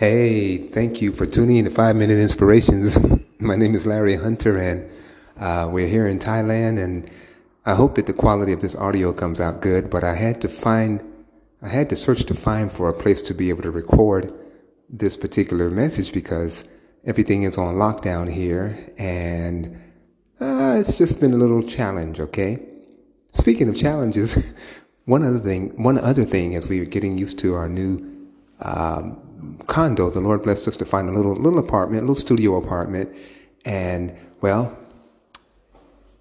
Hey, thank you for tuning in to Five Minute Inspirations. My name is Larry Hunter, and uh, we're here in Thailand. And I hope that the quality of this audio comes out good. But I had to find, I had to search to find for a place to be able to record this particular message because everything is on lockdown here, and uh, it's just been a little challenge. Okay. Speaking of challenges, one other thing, one other thing, as we are getting used to our new um, condo. The Lord blessed us to find a little little apartment, a little studio apartment, and well,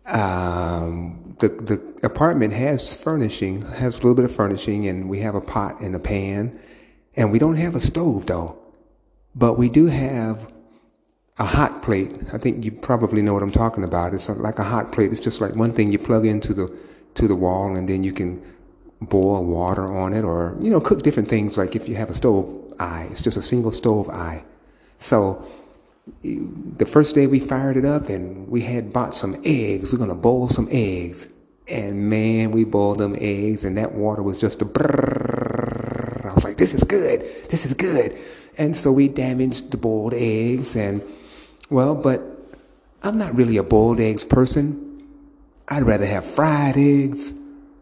um, the the apartment has furnishing, has a little bit of furnishing, and we have a pot and a pan, and we don't have a stove though, but we do have a hot plate. I think you probably know what I'm talking about. It's like a hot plate. It's just like one thing you plug into the to the wall, and then you can boil water on it, or you know, cook different things. Like if you have a stove eye. It's just a single stove eye. So the first day we fired it up and we had bought some eggs. We're going to boil some eggs. And man, we boiled them eggs and that water was just a brrrr. I was like, this is good. This is good. And so we damaged the boiled eggs and well, but I'm not really a boiled eggs person. I'd rather have fried eggs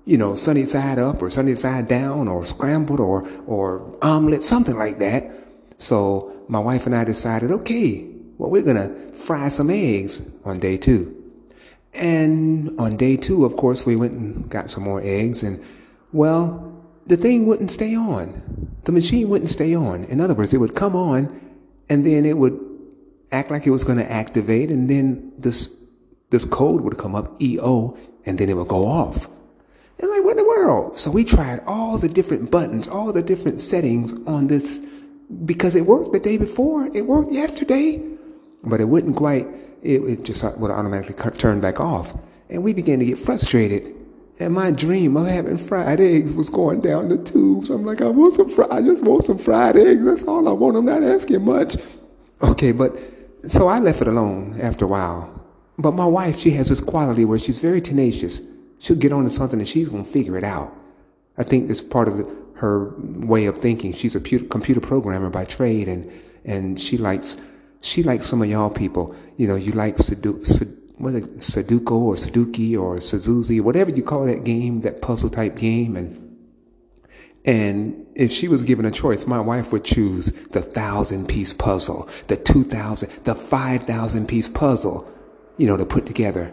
you know, sunny side up or sunny side down or scrambled or, or omelet, something like that. So my wife and I decided, okay, well, we're going to fry some eggs on day two. And on day two, of course, we went and got some more eggs and, well, the thing wouldn't stay on. The machine wouldn't stay on. In other words, it would come on and then it would act like it was going to activate and then this, this code would come up, EO, and then it would go off. And like, what in the world? So we tried all the different buttons, all the different settings on this because it worked the day before. It worked yesterday, but it wouldn't quite, it, it just would automatically turn back off. And we began to get frustrated. And my dream of having fried eggs was going down the tubes. I'm like, I want some fried, I just want some fried eggs. That's all I want. I'm not asking much. Okay, but so I left it alone after a while. But my wife, she has this quality where she's very tenacious she'll get onto something and she's going to figure it out. I think it's part of her way of thinking. She's a computer programmer by trade, and and she likes she likes some of y'all people. You know, you like Sudoku, Sudoku or Sudoku or Suzuki, whatever you call that game, that puzzle type game, and and if she was given a choice, my wife would choose the thousand piece puzzle, the two thousand, the five thousand piece puzzle, you know, to put together.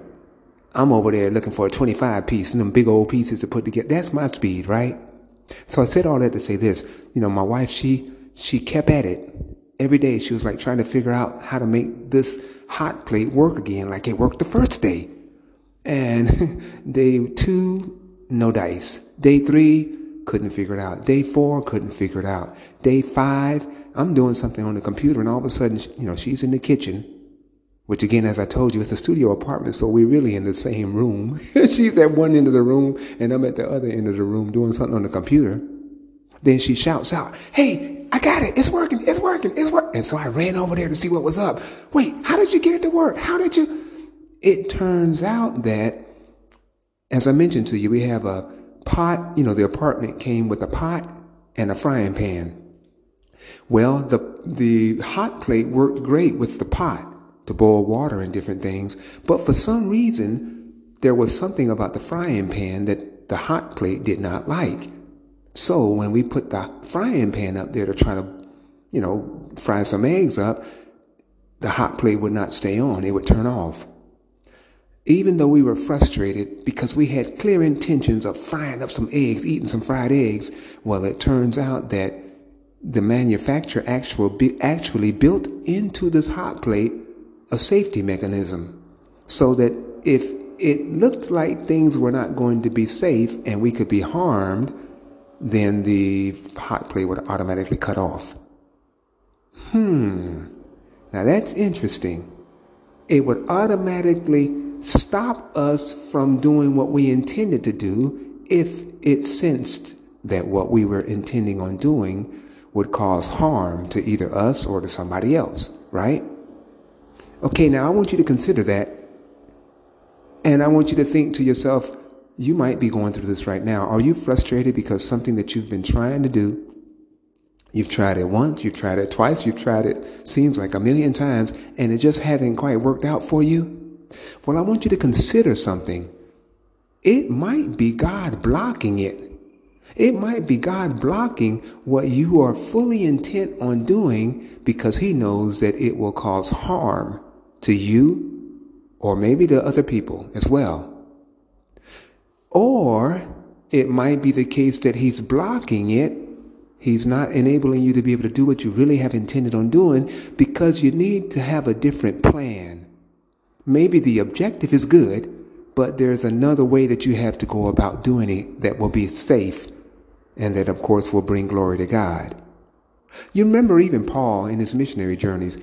I'm over there looking for a 25 piece and them big old pieces to put together. That's my speed, right? So I said all that to say this. You know, my wife, she, she kept at it. Every day she was like trying to figure out how to make this hot plate work again like it worked the first day. And day two, no dice. Day three, couldn't figure it out. Day four, couldn't figure it out. Day five, I'm doing something on the computer and all of a sudden, you know, she's in the kitchen which again, as I told you, it's a studio apartment, so we're really in the same room. She's at one end of the room, and I'm at the other end of the room doing something on the computer. Then she shouts out, Hey, I got it. It's working. It's working. It's working. And so I ran over there to see what was up. Wait, how did you get it to work? How did you? It turns out that, as I mentioned to you, we have a pot. You know, the apartment came with a pot and a frying pan. Well, the, the hot plate worked great with the pot to boil water and different things. But for some reason, there was something about the frying pan that the hot plate did not like. So when we put the frying pan up there to try to, you know, fry some eggs up, the hot plate would not stay on. It would turn off. Even though we were frustrated because we had clear intentions of frying up some eggs, eating some fried eggs, well, it turns out that the manufacturer actually, actually built into this hot plate a safety mechanism so that if it looked like things were not going to be safe and we could be harmed, then the hot plate would automatically cut off. Hmm. Now that's interesting. It would automatically stop us from doing what we intended to do if it sensed that what we were intending on doing would cause harm to either us or to somebody else, right? Okay, now I want you to consider that. And I want you to think to yourself, you might be going through this right now. Are you frustrated because something that you've been trying to do, You've tried it once, you've tried it twice, you've tried it seems like a million times, and it just hasn't quite worked out for you. Well, I want you to consider something. It might be God blocking it. It might be God blocking what you are fully intent on doing because He knows that it will cause harm to you or maybe to other people as well. Or it might be the case that He's blocking it He's not enabling you to be able to do what you really have intended on doing because you need to have a different plan. Maybe the objective is good, but there's another way that you have to go about doing it that will be safe and that, of course, will bring glory to God. You remember even Paul in his missionary journeys.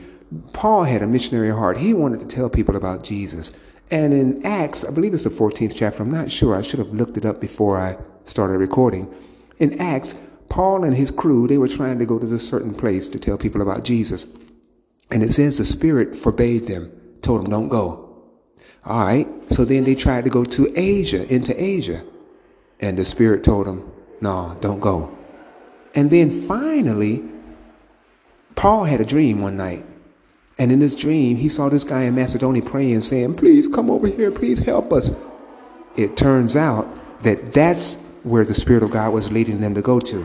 Paul had a missionary heart. He wanted to tell people about Jesus. And in Acts, I believe it's the 14th chapter, I'm not sure. I should have looked it up before I started recording. In Acts, Paul and his crew, they were trying to go to this certain place to tell people about Jesus. And it says the Spirit forbade them, told them, don't go. All right. So then they tried to go to Asia, into Asia. And the Spirit told them, no, don't go. And then finally, Paul had a dream one night. And in this dream, he saw this guy in Macedonia praying, saying, Please come over here, please help us. It turns out that that's where the Spirit of God was leading them to go to.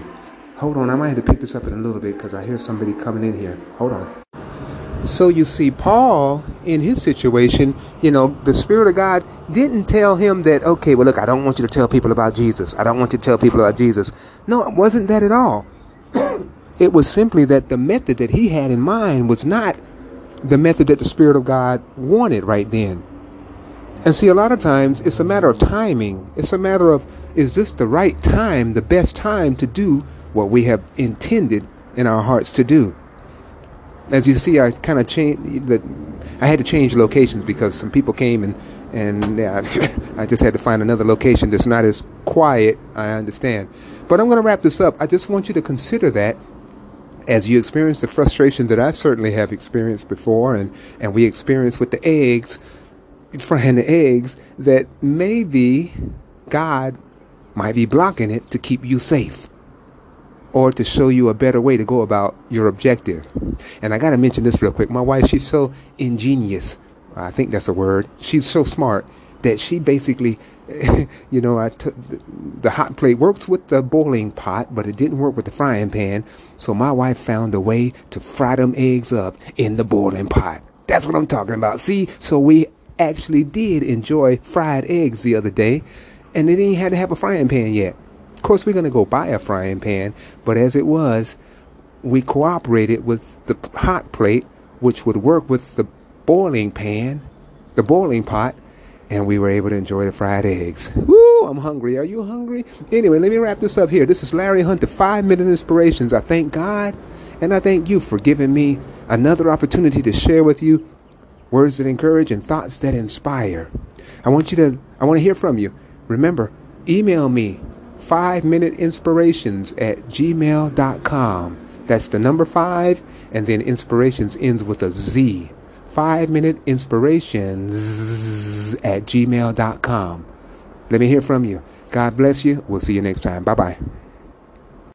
Hold on, I might have to pick this up in a little bit because I hear somebody coming in here. Hold on. So you see, Paul, in his situation, you know, the Spirit of God didn't tell him that, okay, well, look, I don't want you to tell people about Jesus. I don't want you to tell people about Jesus. No, it wasn't that at all. it was simply that the method that he had in mind was not the method that the Spirit of God wanted right then. And see, a lot of times it's a matter of timing. It's a matter of, is this the right time, the best time to do what we have intended in our hearts to do. As you see, I kind of changed that. I had to change locations because some people came and and yeah, I just had to find another location that's not as quiet. I understand, but I'm going to wrap this up. I just want you to consider that as you experience the frustration that I certainly have experienced before, and and we experienced with the eggs, frying the eggs, that maybe God might be blocking it to keep you safe or to show you a better way to go about your objective. And I got to mention this real quick. My wife, she's so ingenious. I think that's a word. She's so smart that she basically, you know, I took the hot plate works with the boiling pot, but it didn't work with the frying pan. So my wife found a way to fry them eggs up in the boiling pot. That's what I'm talking about. See, so we actually did enjoy fried eggs the other day, and they didn't have to have a frying pan yet Of course, we're going to go buy a frying pan, but as it was, we cooperated with the hot plate, which would work with the boiling pan, the boiling pot, and we were able to enjoy the fried eggs. Woo, I'm hungry. Are you hungry? Anyway, let me wrap this up here. This is Larry Hunter, five minute inspirations. I thank God and I thank you for giving me another opportunity to share with you words that encourage and thoughts that inspire. I want you to, I want to hear from you. Remember, email me five minute inspirations at gmail.com. That's the number five, and then inspirations ends with a Z. Five minute inspirations at gmail.com. Let me hear from you. God bless you. We'll see you next time. Bye bye.